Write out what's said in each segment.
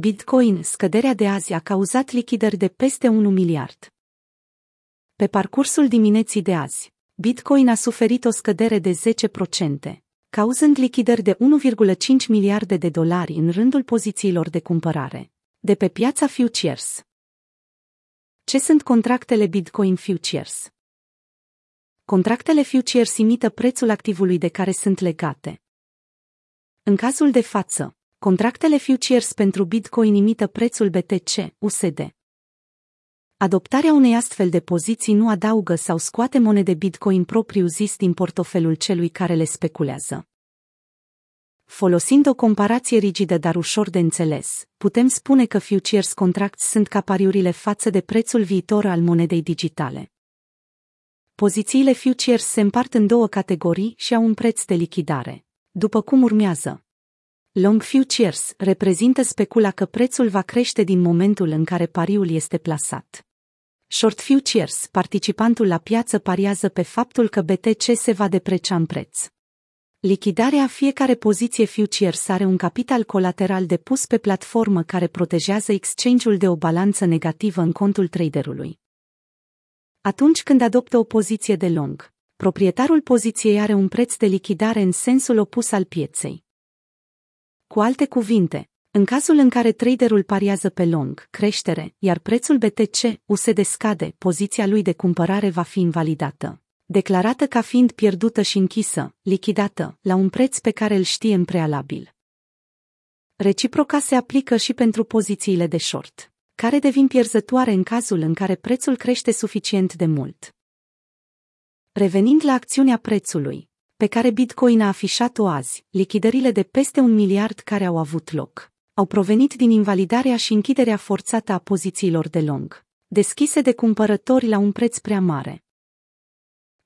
Bitcoin, scăderea de azi a cauzat lichidări de peste 1 miliard. Pe parcursul dimineții de azi, Bitcoin a suferit o scădere de 10%, cauzând lichidări de 1,5 miliarde de dolari în rândul pozițiilor de cumpărare, de pe piața futures. Ce sunt contractele Bitcoin Futures? Contractele futures imită prețul activului de care sunt legate. În cazul de față, contractele futures pentru Bitcoin imită prețul BTC, USD. Adoptarea unei astfel de poziții nu adaugă sau scoate monede Bitcoin propriu-zis din portofelul celui care le speculează. Folosind o comparație rigidă dar ușor de înțeles, putem spune că futures contracts sunt ca pariurile față de prețul viitor al monedei digitale. Pozițiile futures se împart în două categorii și au un preț de lichidare. După cum urmează. Long futures reprezintă specula că prețul va crește din momentul în care pariul este plasat. Short futures, participantul la piață pariază pe faptul că BTC se va deprecia în preț. Lichidarea fiecare poziție futures are un capital colateral depus pe platformă care protejează exchange-ul de o balanță negativă în contul traderului. Atunci când adoptă o poziție de long, proprietarul poziției are un preț de lichidare în sensul opus al pieței. Cu alte cuvinte, în cazul în care traderul pariază pe long, creștere, iar prețul BTC, USD scade, poziția lui de cumpărare va fi invalidată. Declarată ca fiind pierdută și închisă, lichidată, la un preț pe care îl știe în prealabil. Reciproca se aplică și pentru pozițiile de short, care devin pierzătoare în cazul în care prețul crește suficient de mult. Revenind la acțiunea prețului, pe care Bitcoin a afișat-o azi, lichidările de peste un miliard care au avut loc, au provenit din invalidarea și închiderea forțată a pozițiilor de long, deschise de cumpărători la un preț prea mare.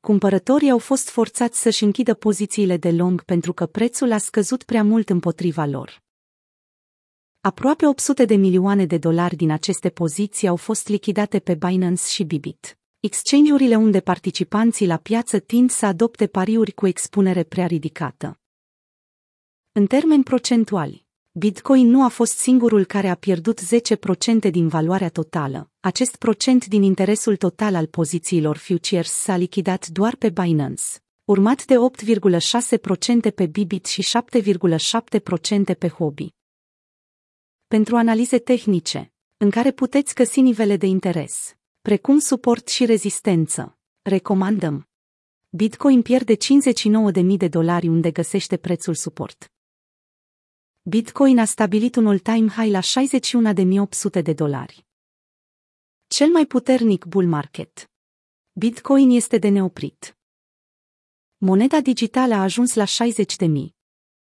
Cumpărătorii au fost forțați să-și închidă pozițiile de long pentru că prețul a scăzut prea mult împotriva lor. Aproape 800 de milioane de dolari din aceste poziții au fost lichidate pe Binance și Bibit. Exchange-urile unde participanții la piață tind să adopte pariuri cu expunere prea ridicată. În termeni procentuali, Bitcoin nu a fost singurul care a pierdut 10% din valoarea totală. Acest procent din interesul total al pozițiilor futures s-a lichidat doar pe Binance, urmat de 8,6% pe Bibit și 7,7% pe Hobby. Pentru analize tehnice, în care puteți găsi nivele de interes, precum suport și rezistență. Recomandăm. Bitcoin pierde 59.000 de dolari unde găsește prețul suport. Bitcoin a stabilit un all-time high la 61.800 de dolari. Cel mai puternic bull market. Bitcoin este de neoprit. Moneda digitală a ajuns la 60.000.